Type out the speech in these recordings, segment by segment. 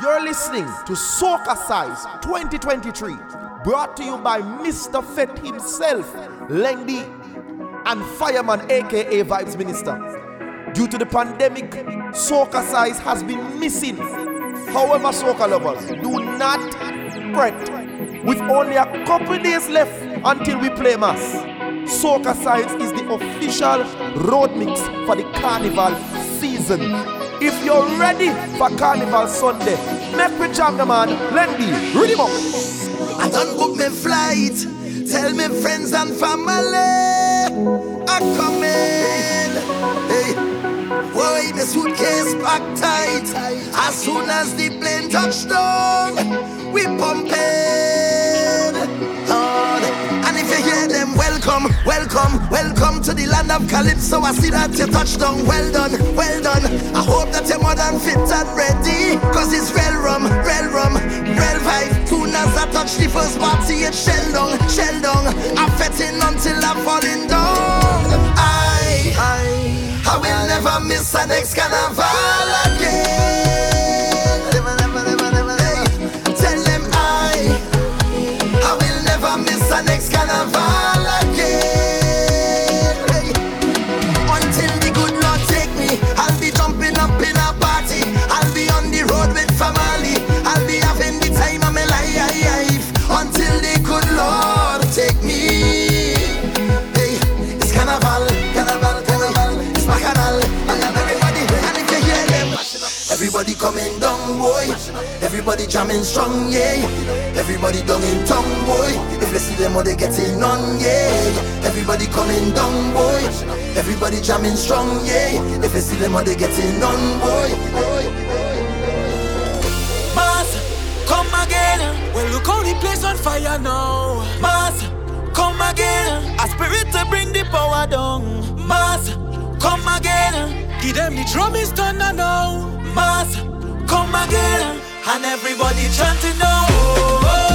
You're listening to Socacize 2023, brought to you by Mr. Fett himself, Laing D, and Fyahman aka Vibes Minister. Due to the pandemic, Socacize has been missing. However, Soca lovers, do not fret. With only a couple days left until we play Mass, Socacize is the official road mix for the carnival season. If you're ready for Carnival Sunday, make me jam the man, Laing D, ready up. I done book my flight. Tell me friends and family are coming. Hey, boy, the suitcase packed tight. As soon as the plane touched down, we pumping hard. And if you hear them welcome, welcome, welcome to the land of Calypso. I see that you touched down, well done, well done. I hope that you're more than fit and ready. Cause it's real rum, real rum, real vibe. Soon as I touch the first party, it's shell down. I'm fetting until I'm falling down. I, I, I will never miss an next carnival Everybody jamming strong, yeah. Everybody down in town, boy. If they see them, or they getting on, yeah. Everybody coming down, boy. Everybody jamming strong, yeah. If they see them, or they getting on, boy. Master, come again. Well, look how the place on fire now. Master, come again. A spirit to bring the power down. Master, come again. Give them the drum is done now. Mass, come again, and everybody chanting now. Oh, oh,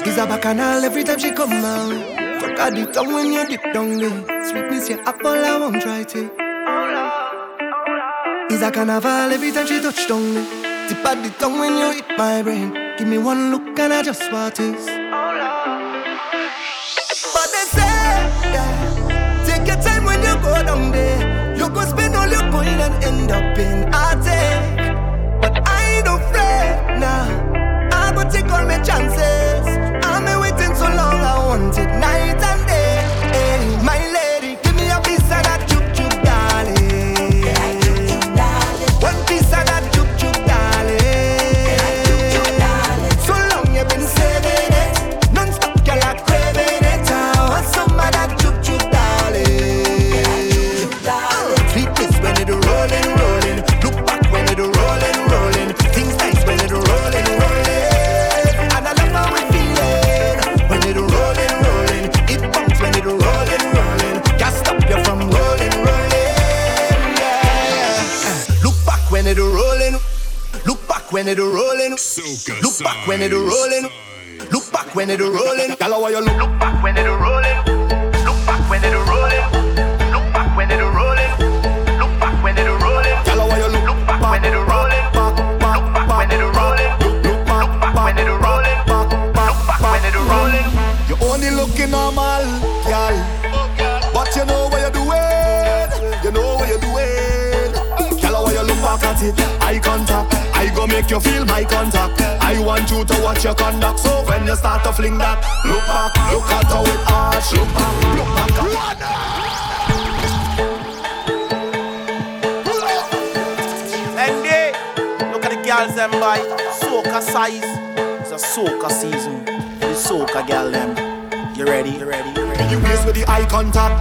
size. Is a bacchanal every time she come out. Fuck at the tongue when you dip down there. Sweetness, you apple, I won't try to. Is a carnival every time she touch down there. Tip at the tongue when you hit my brain. Give me one look and I just want this. But they say, take your time when you go down there. You spend all your and end up in. But I ain't afraid now. I take all my chances. When it rolling. Soca Look back when it size. rolling. Look back when it rolling. Girl, how you look? Look back when it rolling. Look back when it rolling. Look back when it rolling. Look back when it rolling. Girl, how you look? Look back when it rolling. Look back when it rolling. Look back when it rolling. Look back when it rolling. You only looking normal, girl. But you know what you're doing. You know what you're doing. Girl, how you look back at it? Eye contact. I go make you feel my contact. I want you to watch your conduct. So when you start to fling that, look back, look at how it arch. Look back, look back. Andy, look at the girls them by Socacize. It's a soca season. The soca girl them. You ready? You ready? You ready? You waste with the eye contact.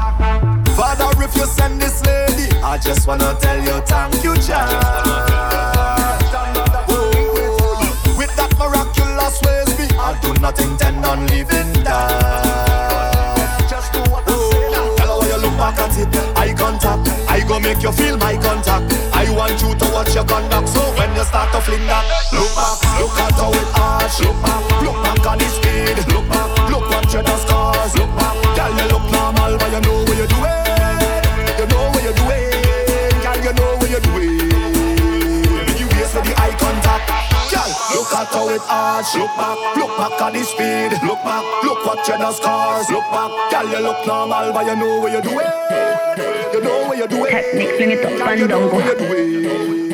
Father, if you send this lady, I just wanna tell you thank you, child. Miraculous ways, me, I do not intend on leaving that. Just do what I say. Tell how you look back at it, eye contact. I go make you feel my contact. I want you to watch your conduct. So when you start to fling that, look back, look at how it arch. Look back, look back on the speed. Look back, look what you the scars. Look back, girl, you look normal, but you know what you're doing. You know what you're doing, girl, you know what you're doing. You waste the eye contact. Girl, look at how it arch. Look back, look back at the speed. Look back, look what you the scars. Look back, girl, you look normal, but you know what you're doing. You know what you're doing. Technique, fling it up and you down, go.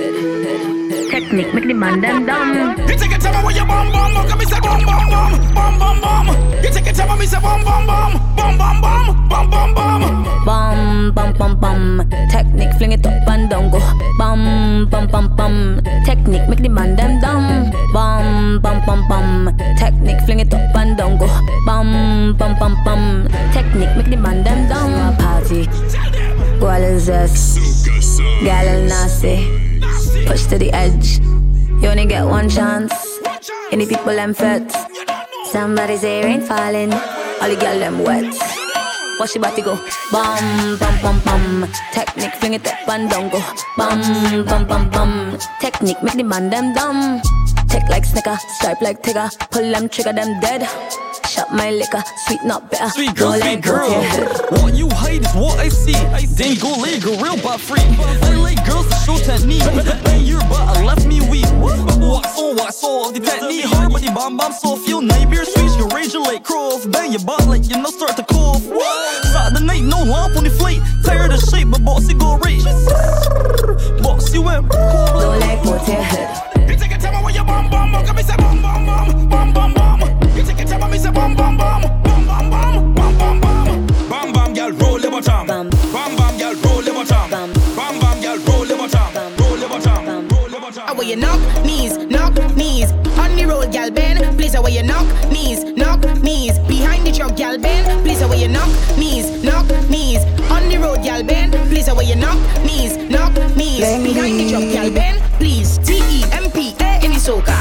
What. Technique, make the man them dumb. You take it time when you bum bum bum, come me say bum bum bum, bum bum bum. You take it time when me say bum bum bum, bum bum bum, bum bum bum. Bum bum bum bum. Technique, fling it up and down, go. Bum bum bum bum. Technique, make the man them dumb. Bum bum bum bum. Technique, fling it up and down, go. Bum bum bum bum. Technique, make the man them dumb. Party, go all zest. Socacize. Gal nasty. Push to the edge. You only get one chance. Any people them fit. Somebody say rain falling. All the girl them wet. Watch your body go. Bum bum bum bum. Technique fling it up and down go. Bum bum bum bum. Technique make the man them dumb. Tick like snicker, stripe like tigger. Pull them trigger them dead. Shut my liquor, sweet not bitter. Sweet girl, sweet like girl. What you hide is what I see. Then go lay real but free. I like girls that show technique. Bang your butt and left me weak. What so what so the technique hard, but the bomb bomb so feel night beer sweet. You rage like crow. Bang your butt like you know start to cough. Saturday night, no lamp on the flight. Tired of shape, but bossy go rage. Bossy went. Roll like Gautier. You take say bum bum bum, bum bum bum. You take it time when me say bum bum bum, bum bum bum, bum bum bum. Bam bam, girl, roll your bottom. Bam. Bam bam, girl, roll your bottom. Bam. Bam bam, girl, roll your bottom. Bam. Roll your bottom. Roll your bottom. And when you knock, knees, knock, knees. On the road, gal bend, place where you knock, knees, knock, knees. Behind the truck, gal bend, place where you knock, knees, knock, knees. On the road, gal bend, place where you knock, knees, knock, knees. Behind the truck, gal bend, please. T E M P A in the soca.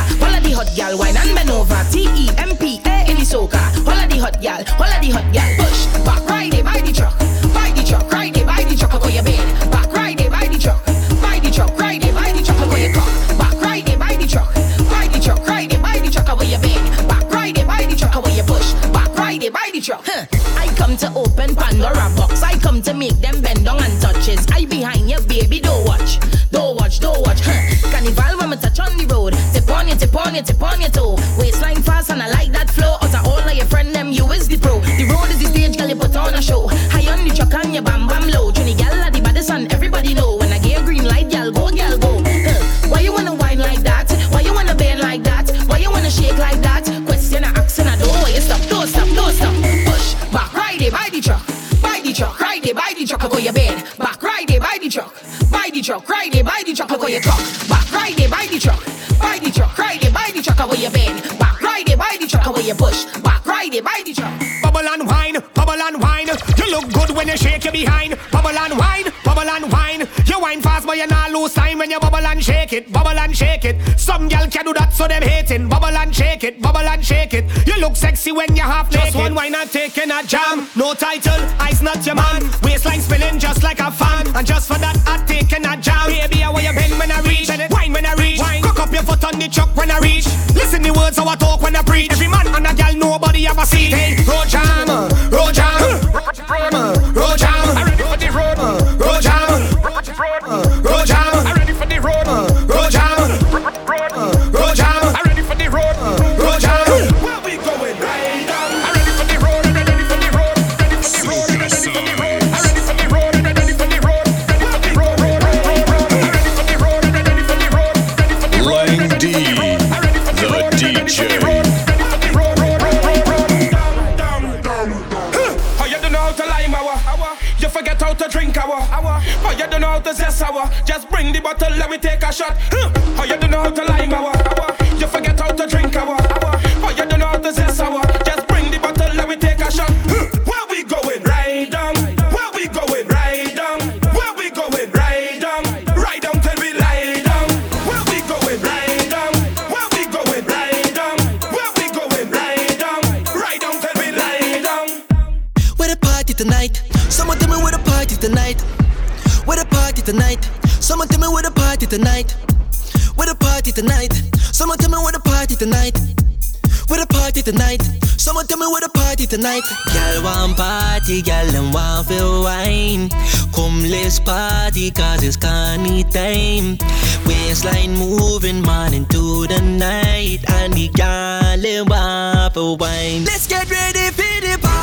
Gal wine and bend over. T E M P A in the soca. Of the hot gal, of the hot gal. Push back, ride it by the truck, by the truck, ride it by the truck. Go your bed, back, ride it by the truck, by the truck, ride it by the truck. Go your cock, back, ride it by the truck, by the truck, ride it by the truck. Go your bed, back, ride it by the truck. Go your push, back, ride it by the truck. Huh. I come to open Pandora box. I come to make them bend down and touches. I behind you, baby. Don't watch, don't watch, don't watch. Huh. Carnival when me touch on the road. Tip on you, tip on your toe. Waistline fast and I like that flow. Out of all of your friend them, you is the pro. The road is the stage, girl. You put on a show. High on the truck and you bam bam low. Trini gal are the baddest and everybody know. When I get a green light, gal go, gal go. Huh. Why you wanna whine like that? Why you wanna bend like that? Why you wanna shake like that? Question I ask and I don't. Why you stop? Don't stop, don't stop. Push back, ride it by the truck. By the truck, ride it by the truck. I Go your bed. Back, ride it by the truck. By the truck, ride it by the truck. I Go your truck. It by the truck. Go your bed. Back, ride it by the truck. Go your push. Back, ride it by the truck. Bubble and wine, bubble and wine. You look good when you shake your behind. Bubble and wine, bubble and wine. You wine fast, but you not lose time when you bubble and shake it, bubble and shake it. Some gal can do that, so them hating. Bubble and shake it, bubble and shake it. You look sexy when you half naked. Just one wine and taking a jam. No title, I's not your man. Waistline spinning just like a fan. And just for that, I taking a jam. Baby, I want you bend when I reach. Wine when I reach. Cock up your foot on the truck when I reach. How I talk when I preach. Every man and a gal, nobody ever see. Hey, road jam, sour. Just bring the bottle let me take a shot. Huh? Oh, you don't know how to lie, my Someone tell me where the party tonight. Where the party tonight? Someone tell me where the party tonight. Girl want party, girl and want feel wine. Come let's party cause it's carny time. Waistline moving morning to the night. And the girl and want for wine. Let's get ready for the party.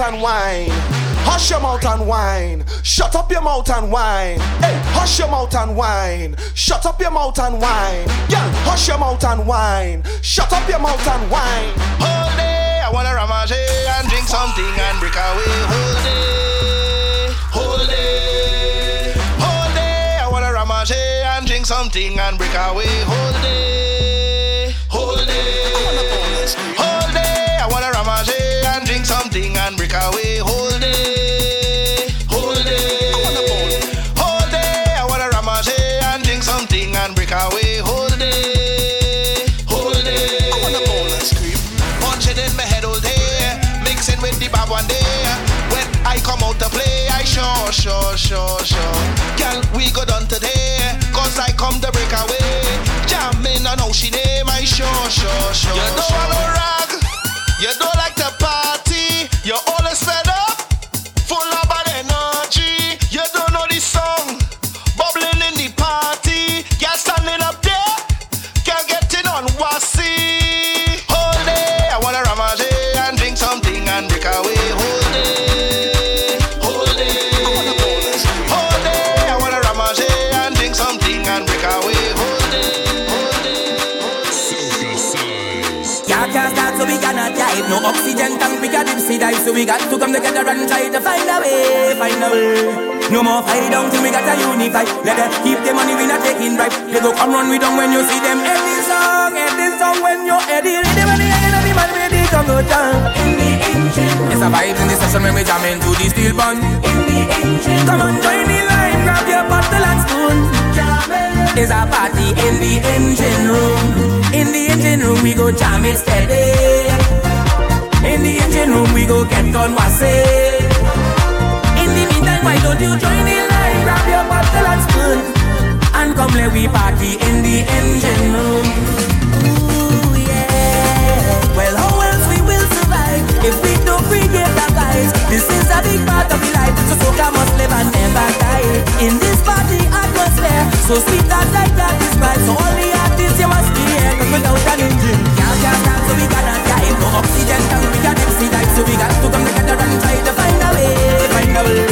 And wine. Hush your mouth and wine. Shut up your mouth and wine. Hey, hush your mouth and wine. Shut up your mouth and wine. Yeah, hush your mouth and wine. Shut up your mouth and wine. Whole day I wanna ramage and drink something and break away. Whole day, whole day, whole day I wanna ramage and drink something and break away. Whole sure, sure, sure, sure. Girl, we go done today, cause I come to break away. Jamming on how she name, I sure, sure, sure. You don't want no rag, you don't No oxygen tank we can dipsy dive So we got to come together and try to find a way Find a way. No more fight down till we got to unify Let them keep the money we not taking bribe They go come run we down when you see them. This song, this song when you the rhythm and the end of the man ready come go down In the engine. It's a vibe in the session when we jam into the steel bun. In the engine. Come on join the line, grab your bottle and spoon. It's a party in the engine room. In the engine room we go jam it steady In the engine room we go get on wassy In the meantime why don't you join the line? Grab your bottle and spoon. And come let we party in the engine room. Ooh yeah. Well how else we will survive If we don't vibes This is a big part of life. So soca must live and never die. In this party atmosphere So sweet and like that is right. So all the artists you must be here Cause without an engine Can't can't dance so we cannot dive No oxygen tank we can MC dive So we got to come together and try to find a way. Find a way.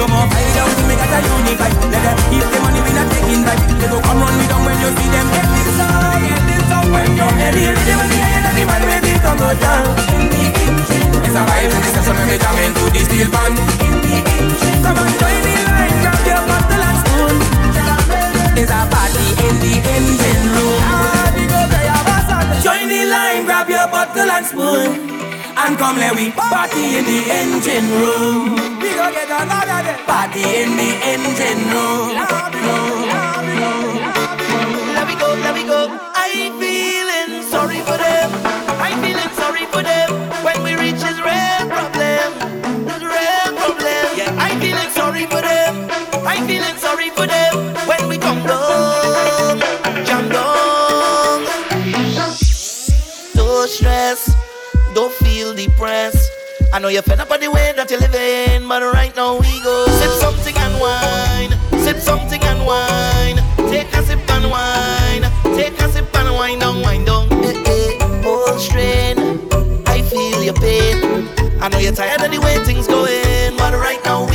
No more fight down we got a unify Let them keep the money we not taking back. They go come run me down when you see them Get this song, get this song when you're ready. Ready when the end of the man ready to go down In the engine It's a vibe in the session we jam into the steel engine Come on join the line, grab your bottle and spoon It's a party in the engine room ah, Join the line, grab your bottle and spoon and come let we party in the engine room. We go get another day. Party in the engine room. Let depressed. I know you're fed up on the way that you're living, but right now we go. Sip something and wine, sip something and wine. Take a sip and wine, take a sip and wine down, wine down. Eh, eh, whole strain, I feel your pain. I know you're tired of the way things going, but right now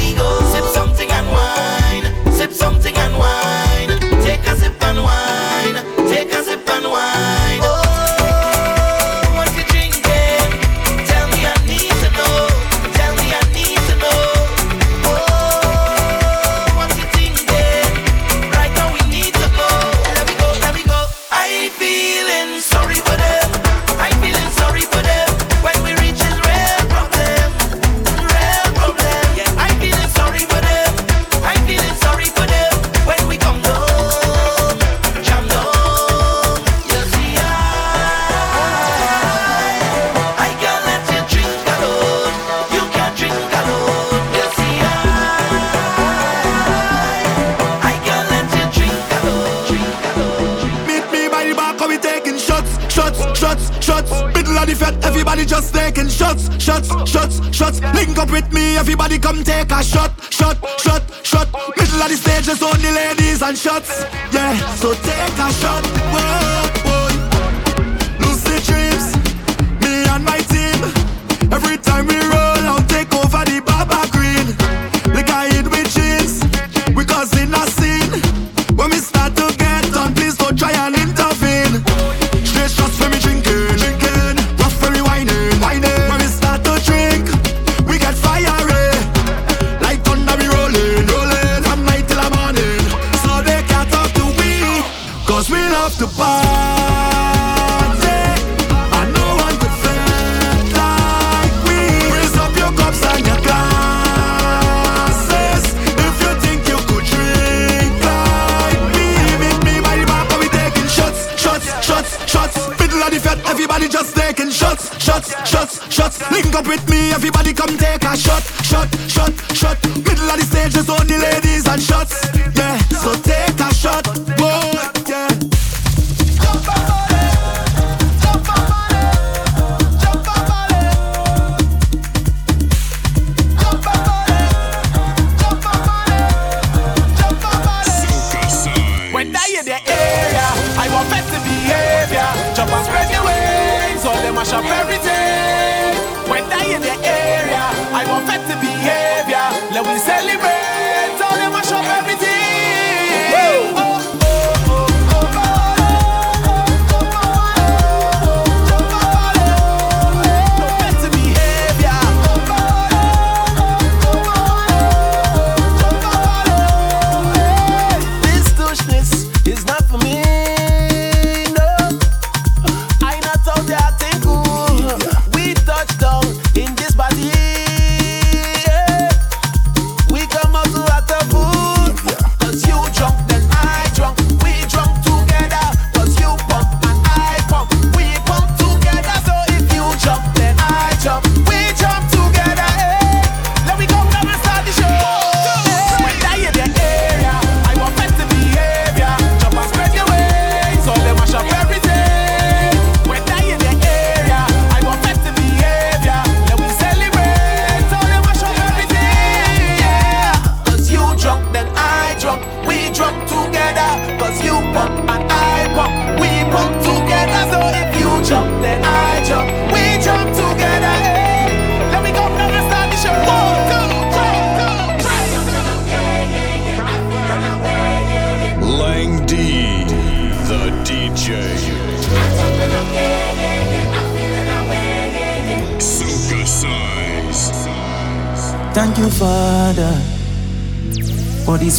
shots. Link up with me, everybody come take a shot, shot, shot, shot. Middle of the stage just only ladies and shots. Yeah, so take a shot. Whoa.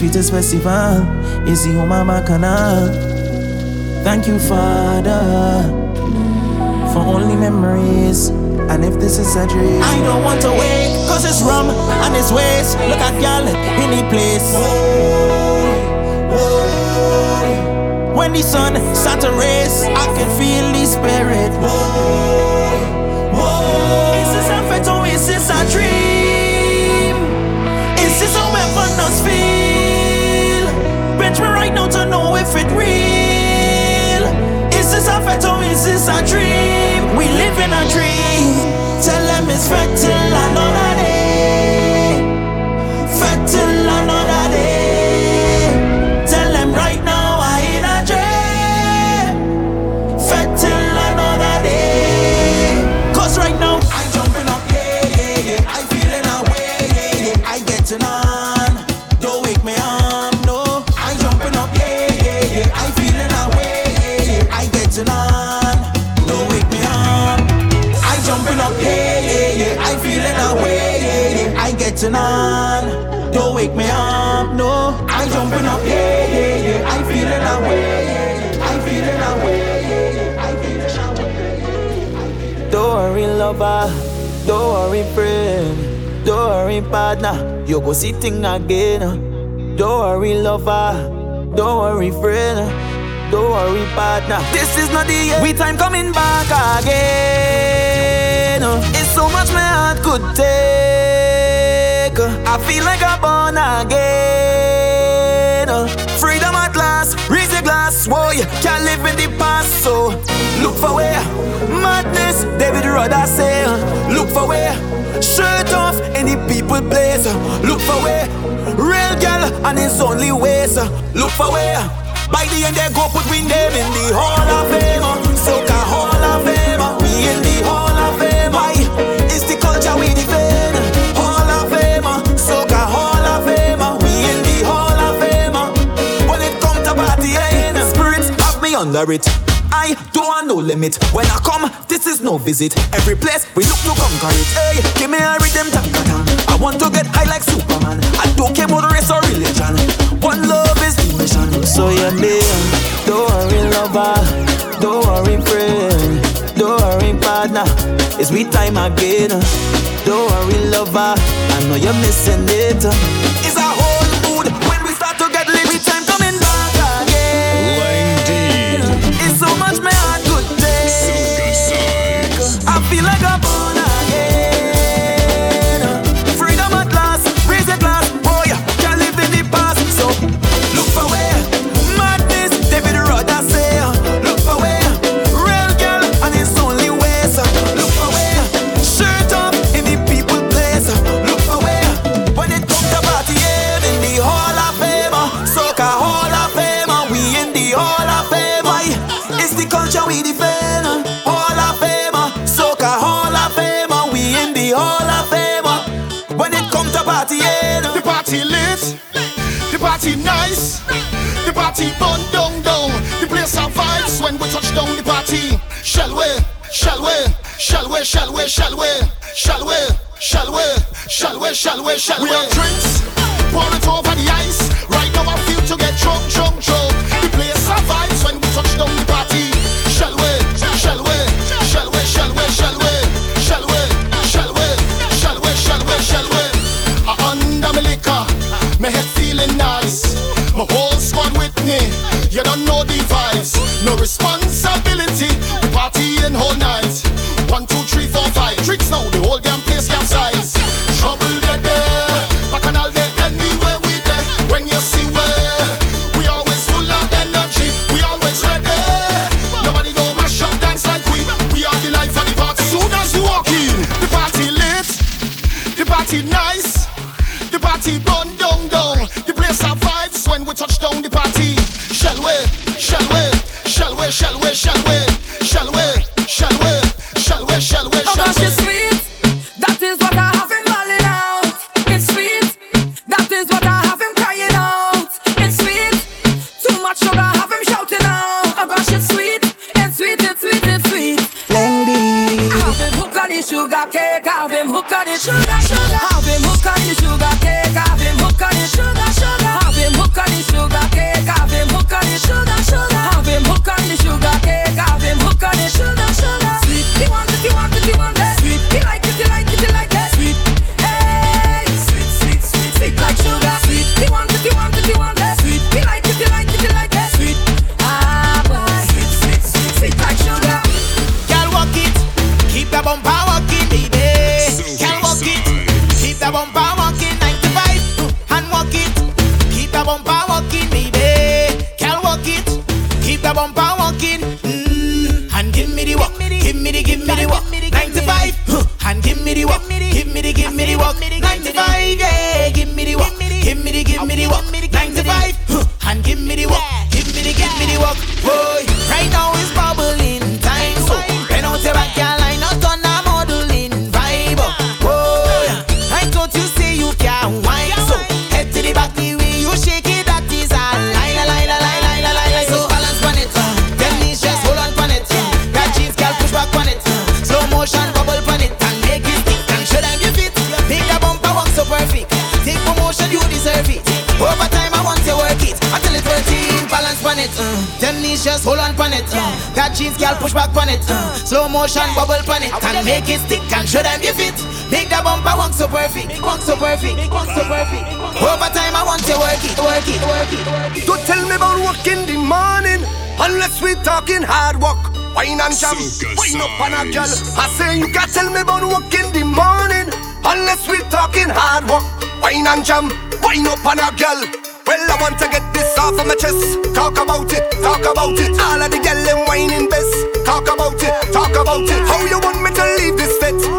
sweetest festival is the Umama Canal. Thank you, Father, for only memories. And if this is a dream, I don't want to wait, cause it's rum and it's waste. Look at y'all in the place. When the sun starts to race, I can feel the spirit. is a a dream? We live in a dream. Tell them it's fertile, I know that. lover, don't worry friend, don't worry partner, you go sitting again. Uh. Don't worry lover, don't worry friend, don't worry partner. This is not the end. We time coming back again. Uh. It's so much my heart could take. Uh. I feel like I'm born again. Freedom at last glass, whoa, you can't live in the past, so look for where madness, David Rudder say, look for where shirt off any people place, look for where real girl and his only ways, look for where by the end they go put me there in the hall of fame, so can under it. I don't want no limit. When I come, this is no visit. Every place we look to conquer it. Hey, give me a rhythm, tanka. I want to get high like Superman. I don't care about race or religion. One love is the mission. So yeah, me, don't worry, lover. Don't worry, friend. Don't worry, partner. It's me time again. Don't worry, lover. I know you're missing it. party burn down down. The place of when we touch down the party. Shall we? Shall we? Shall we? Shall we? Shall we? Shall we? Shall we? Shall we? Shall we? Shall we? We have drinks, pour it over. shall we, shall so perfect, work so perfect, work so perfect. Over time I want you work it, work it, work it. Don't tell me about work in the morning unless we talking hard work. Wine and jam, wine up on a girl. I say you can't tell me about work in the morning unless we talking hard work. Wine and jam, wine up on a girl. Well, I want to get this off of my chest. Talk about it, talk about it. All of the gal them whining best. Talk about it, talk about it. How you want me to leave this fit?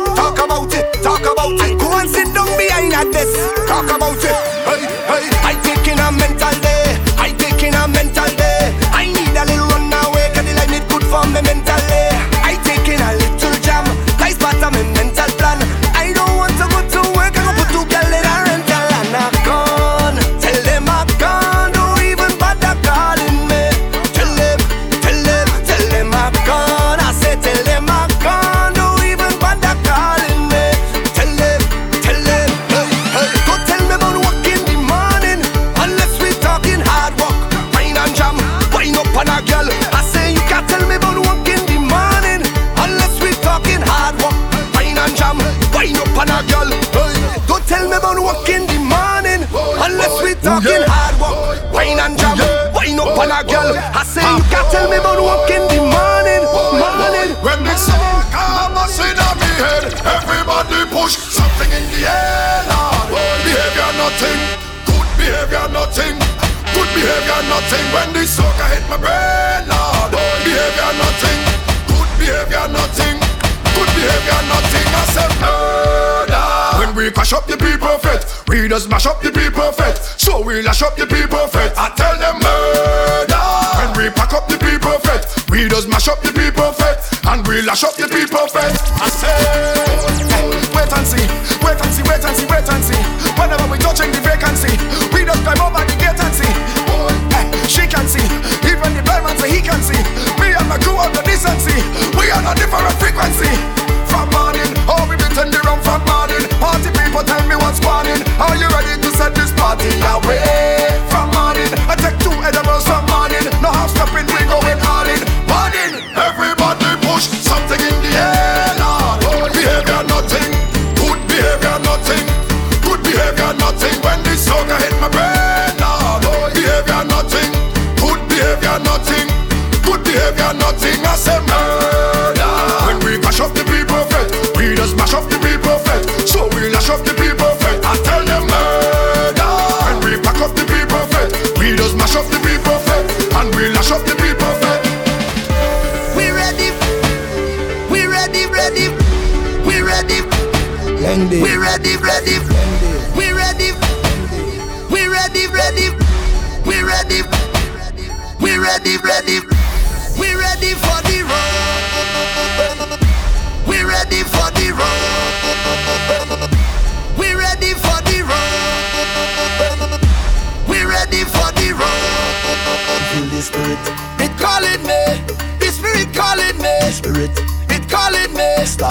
Talk about it. Go and sit down behind a desk. Talk about it. behavior nothing. When the sucker hit my brain, Lord Old behavior nothing. Good behavior nothing. Good behavior nothing. I said murder. When we crush up the people fit We just mash up the people fit So we lash up the people fit I tell them murder. When we pack up the people fit We just mash up the people fit And we lash up the people fit I said mash up the people fed. We ready, we ready, ready, we ready. Lengthy. We ready, ready, we ready, we ready, ready, we ready, we ready, ready.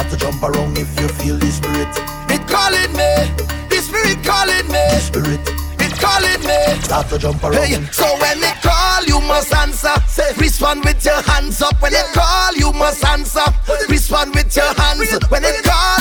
Start to jump around if you feel the spirit. It calling me, the spirit calling me. The spirit, it calling me. Start to jump around. Hey, so when it call, you must answer. Say, respond with your hands up. When they it call, you must answer. Respond with your hands. When it call,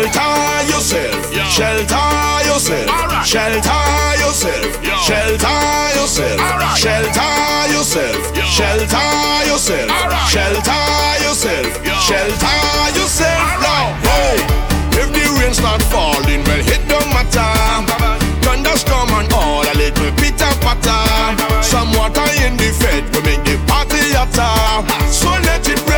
Shelter yourself. Yo. Shelter yourself. Right. Shelter yourself. Yo. Shelter yourself. Right. Shelter yourself. Yo. Shelter yourself. Right. Shelter yourself. Shelter yourself. Now, hey, if the rain start falling, well, it don't matter. Thunderstorm and all a little pitter patter. Some water in the fed will make the party hotter. So let it.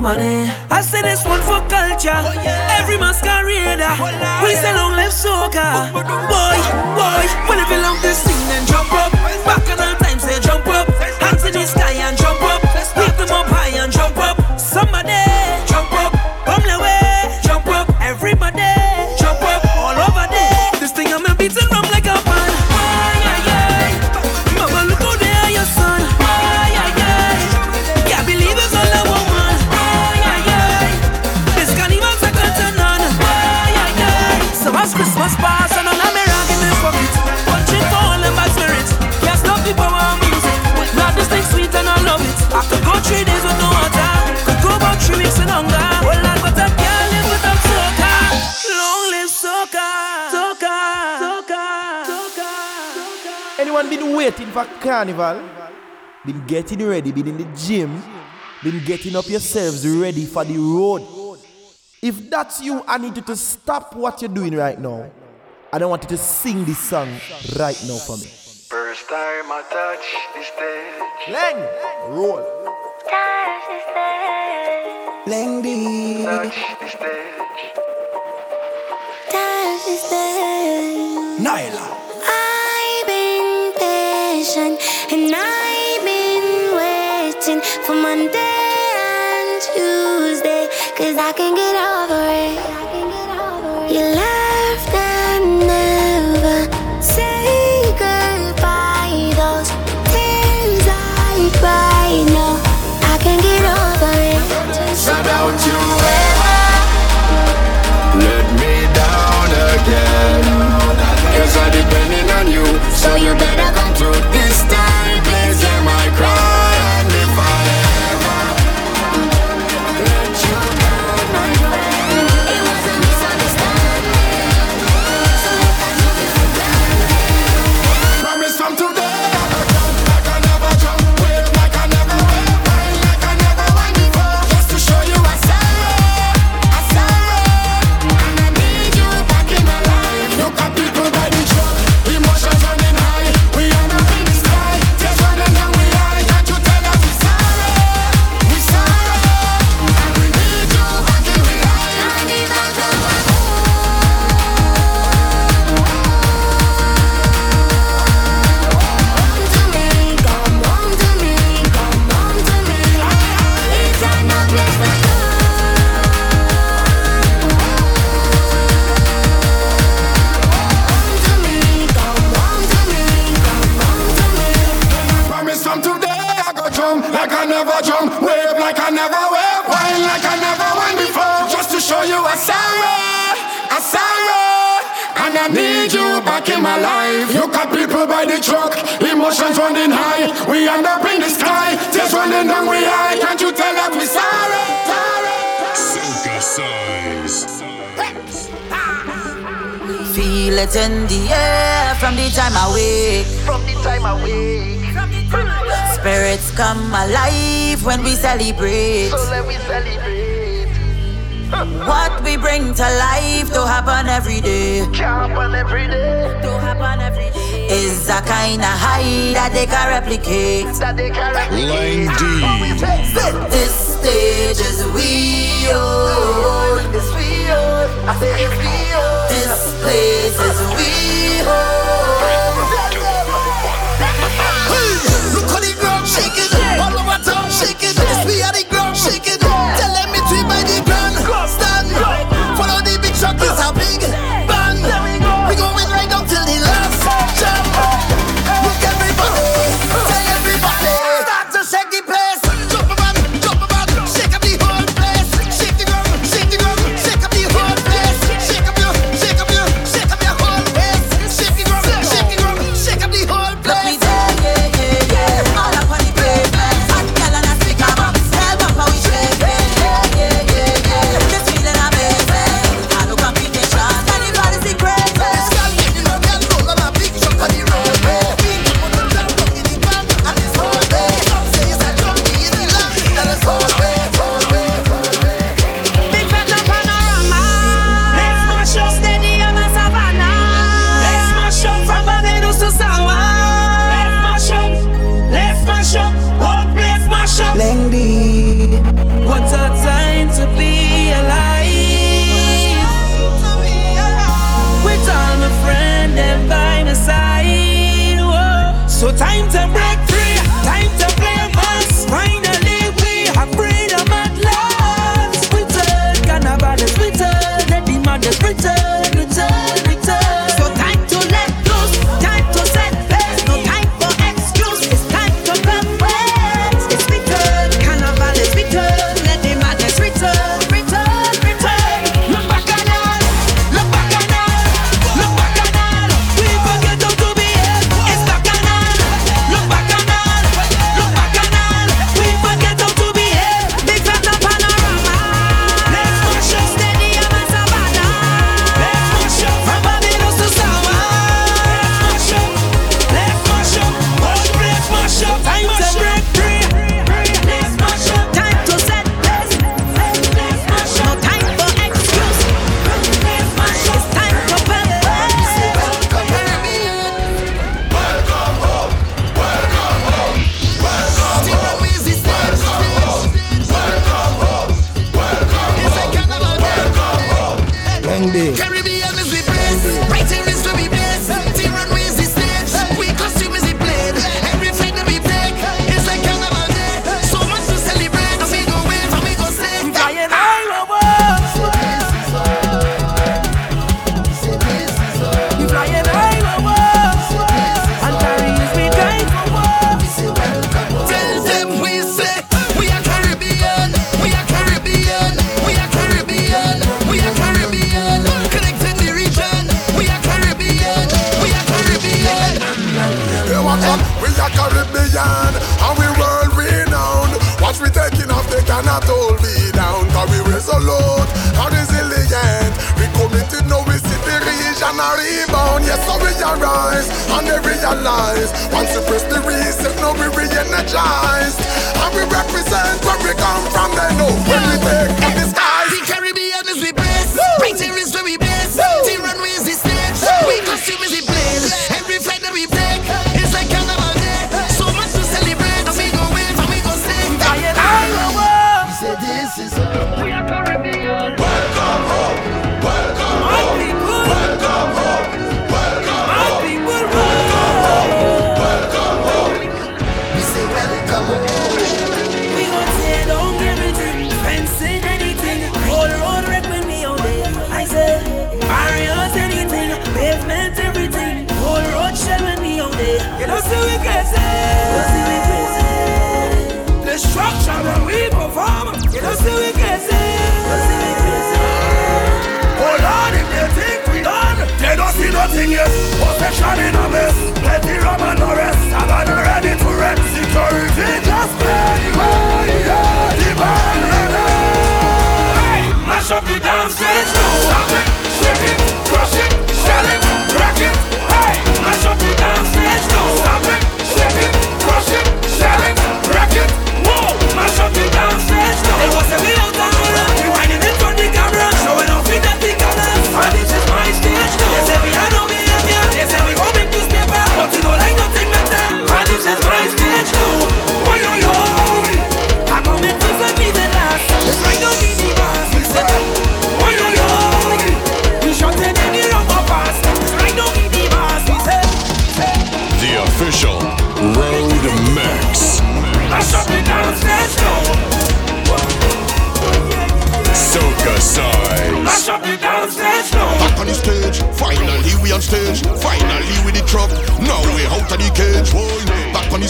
money. I say this one for culture. Yeah. Every masquerader. We say long live soca. Boy, boy. carnival? Been getting ready, been in the gym, been getting up yourselves ready for the road. If that's you, I need you to stop what you're doing right now. I don't want you to sing this song right now for me. First time I touch the stage. Len, roll. Touch the stage. Laing D. Touch the stage. Touch the stage. I can get I'm in a mess. Let the rum and no rest. I'm not ready to wreck Security just play Divine Mash up the dance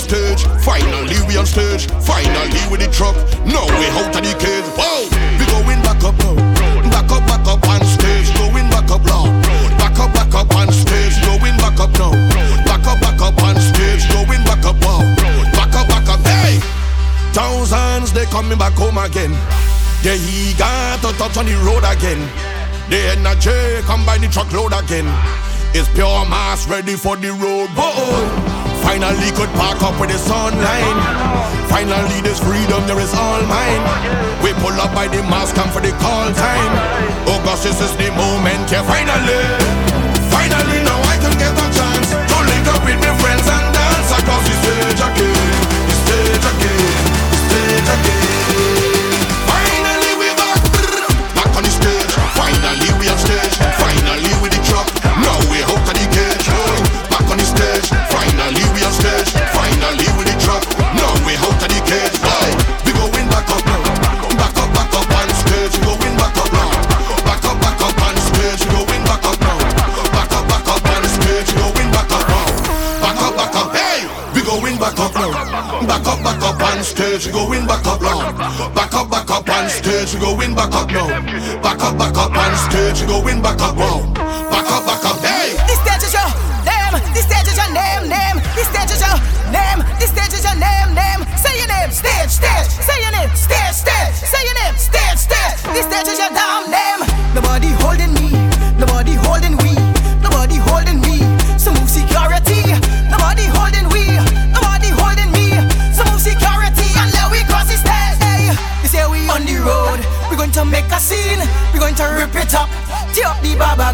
stage, finally we on stage, finally with the truck. Now we out of the cage. Whoa, we going back up now, back up, back up on stage, going back up now, back up, back up on stage, going back up now, back up, back up on stage, going back up wow, back up, back up. Hey, thousands they coming back home again. Yeah, he got to touch on the road again. The energy come by the truckload again. It's pure mass ready for the road. Whoa. Finally could park up with the sunline. Finally this freedom there is all mine. We pull up by the mask come for the call time. Oh gosh, this is the moment, yeah, finally. Finally now I can get a chance to link up with my friends and dance across the stage again. stage, going back up now. Back up, back up on stage, going back up now. Back up, back up on stage, going back up now. Baba.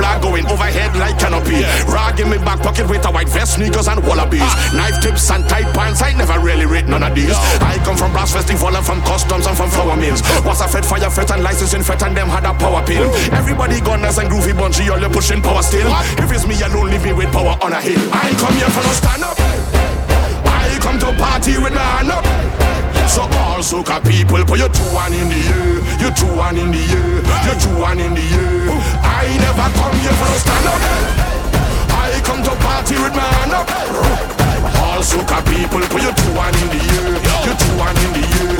flag going overhead like canopy. Yeah. Rag in me back pocket with a white vest, sneakers and wallabies. Ah. Knife tips and tight pants, I never really read none of these. No. I come from brass festival and from customs and from flower mills. Was a fed fire fet and licensing fet and them had a power pill. Ooh. Everybody gunners and groovy bungee, all you pushing power still. What? If it's me alone, leave me with power on a hill. I come here for no stand up. I come to party with my hand up. So all soca people put your two one in the air. You two one in the air, you two one in the air. I never come here for a stand up. I come to party with my hand up. All soca people, put you two one in the air, you two one in the air.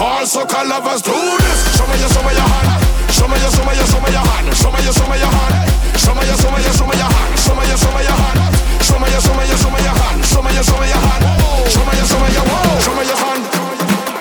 All soca lovers do this. Show me your, show me your hand. Show me your, show me your, show me your hand. Show me your, show me your hand. Show me your, show me your, show me your hand. Show me your, show me your hand. Show me your, show me your, show me your hand. Show me your, show me your hand. Show me your, show me your, show me your hand.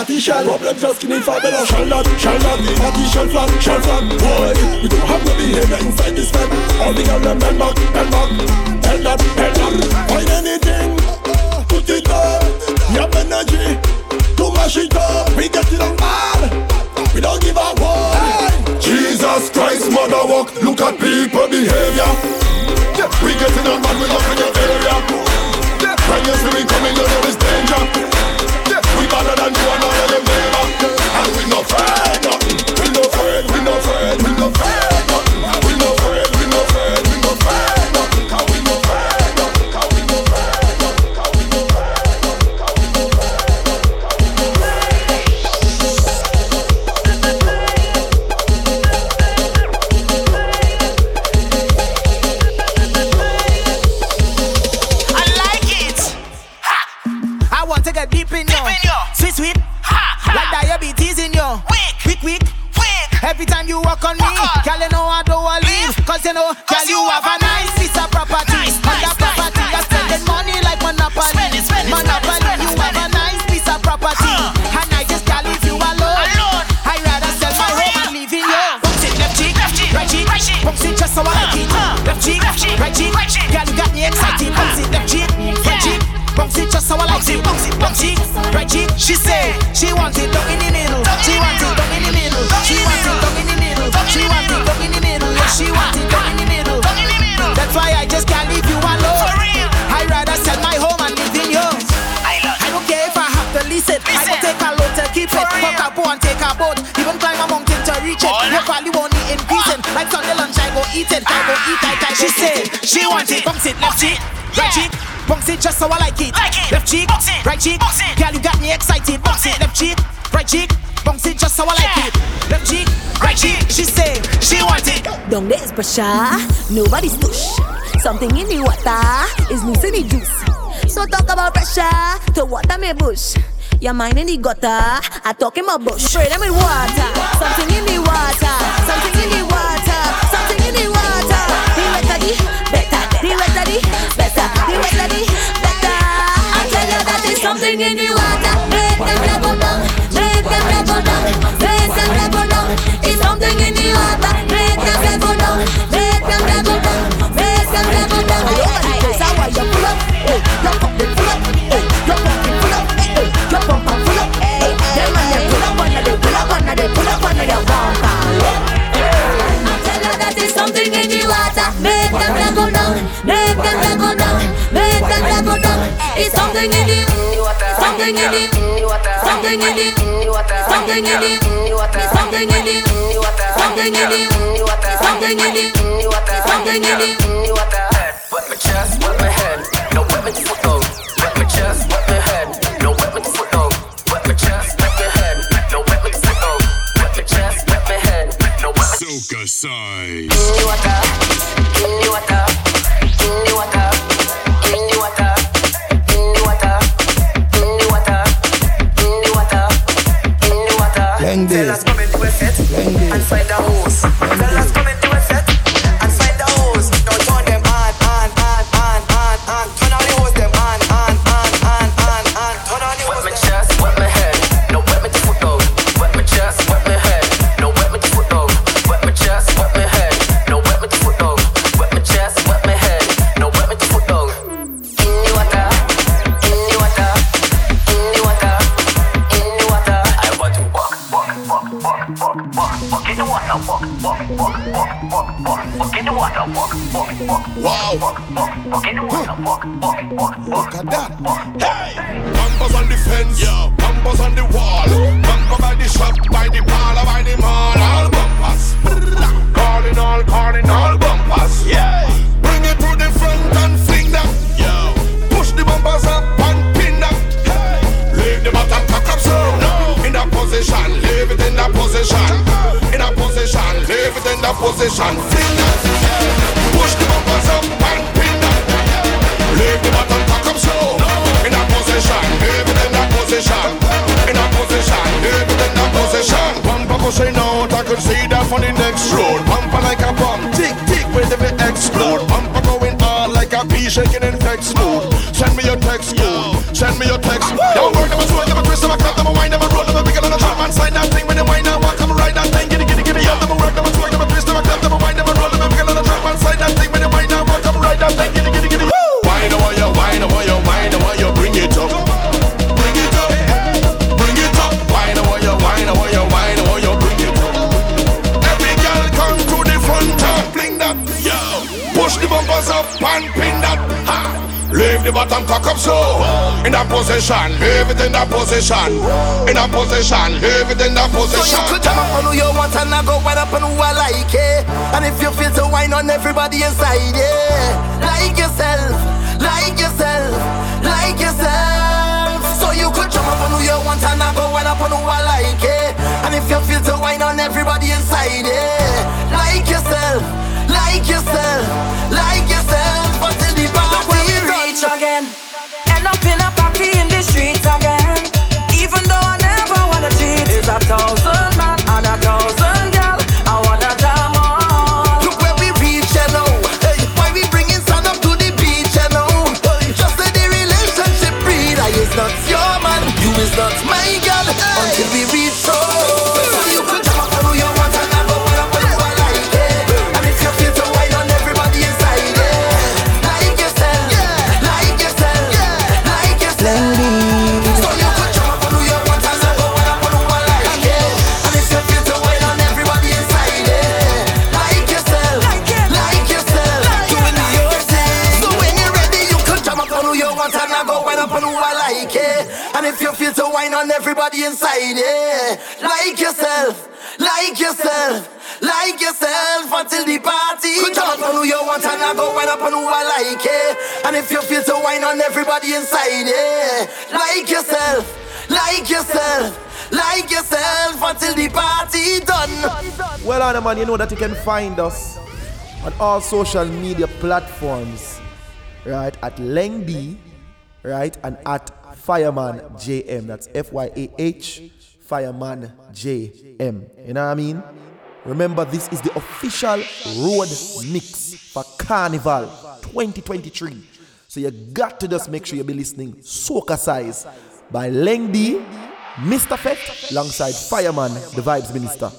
partition Problem just skinny for Bella Shall not, shall not Partition flat, shall flat Boy, we don't have no behavior inside this bed. All the girls girl men back, them back. Hell up, hell up Find anything, put it up You have energy to mash it up. We get it on bad. We don't give a one Jesus Christ, mother walk. Look at people behavior. We get it. So I like it. Left cheek, right cheek. She say she want it. Down there is pressure, nobody's push. Something in the water is loose in the juice. So talk about pressure to water me bush. Your mind in the gutter, I talk in my bush. Spray them with water, something in the water, something in the water, something in the water. The wetter the better, the wetter the better, the wetter the better. I tell you that there's something in the water. Make them level make them level down. Make them level down, make them level down, you you. It's something in the, something in the, something in the, something in the, something in the, something in the, something in the, something in the. Wet my chest, wet my head, no wet my foot though. Wet my chest, wet my head, no wet my foot though. Wet my chest, wet my head, no wet my foot though. Wet my chest, wet my head, no wet my Socacize. Inni water, inni water, inni water, water. Tell us come into a set and find a hose. Tell us walk. Look at that. Hey! Bumpers on the fence, yo. Bumpers on the wall. Bumper by the shop, by the parlor, by the mall. All bumpers. Calling all, calling all bumpers. Yeah. Bring it to the front and fling that. Yo. Push the bumpers up and pin that. Hey. Leave the bottom cock up so. No. In that position, leave it in that position. In that position, leave it in that position. Fling that. Position. Bumper pushing out, I could see that from the next road. Bumper like a bomb, tick tick, if it explode. Bumper going hard like a pea shaking in text mode. Send me your text code, send me your text. Yo, work a them a twist, them a clap, a wind, a roll, them a pickle on the drum and slide that the bottom cock up so In that position, leave it in that position In that position, leave it in that So position you could jump up on who you want and I go wind up on who I like it. And if you feel to wine on everybody inside, yeah. Like yourself, like yourself, like yourself. So you could jump up on who you want and I go wind up on who I thousand man and a thousand everybody inside it, like yourself, like yourself. Like yourself until the party Good done on who you want and I go wind up on who I like it And if you feel to wine on everybody inside it Like yourself, like yourself like yourself until the party done. Well, Anna man, you know that you can find us on all social media platforms, right? At Laing D, right? And at Fyahman JM. That's F Y A H Fyahman JM. You know what I mean? Remember, this is the official road mix for Carnival 2023. So you got to just make sure you be listening Socacize by Laing D Mr. Fett alongside Fyahman, the Vibes Minister.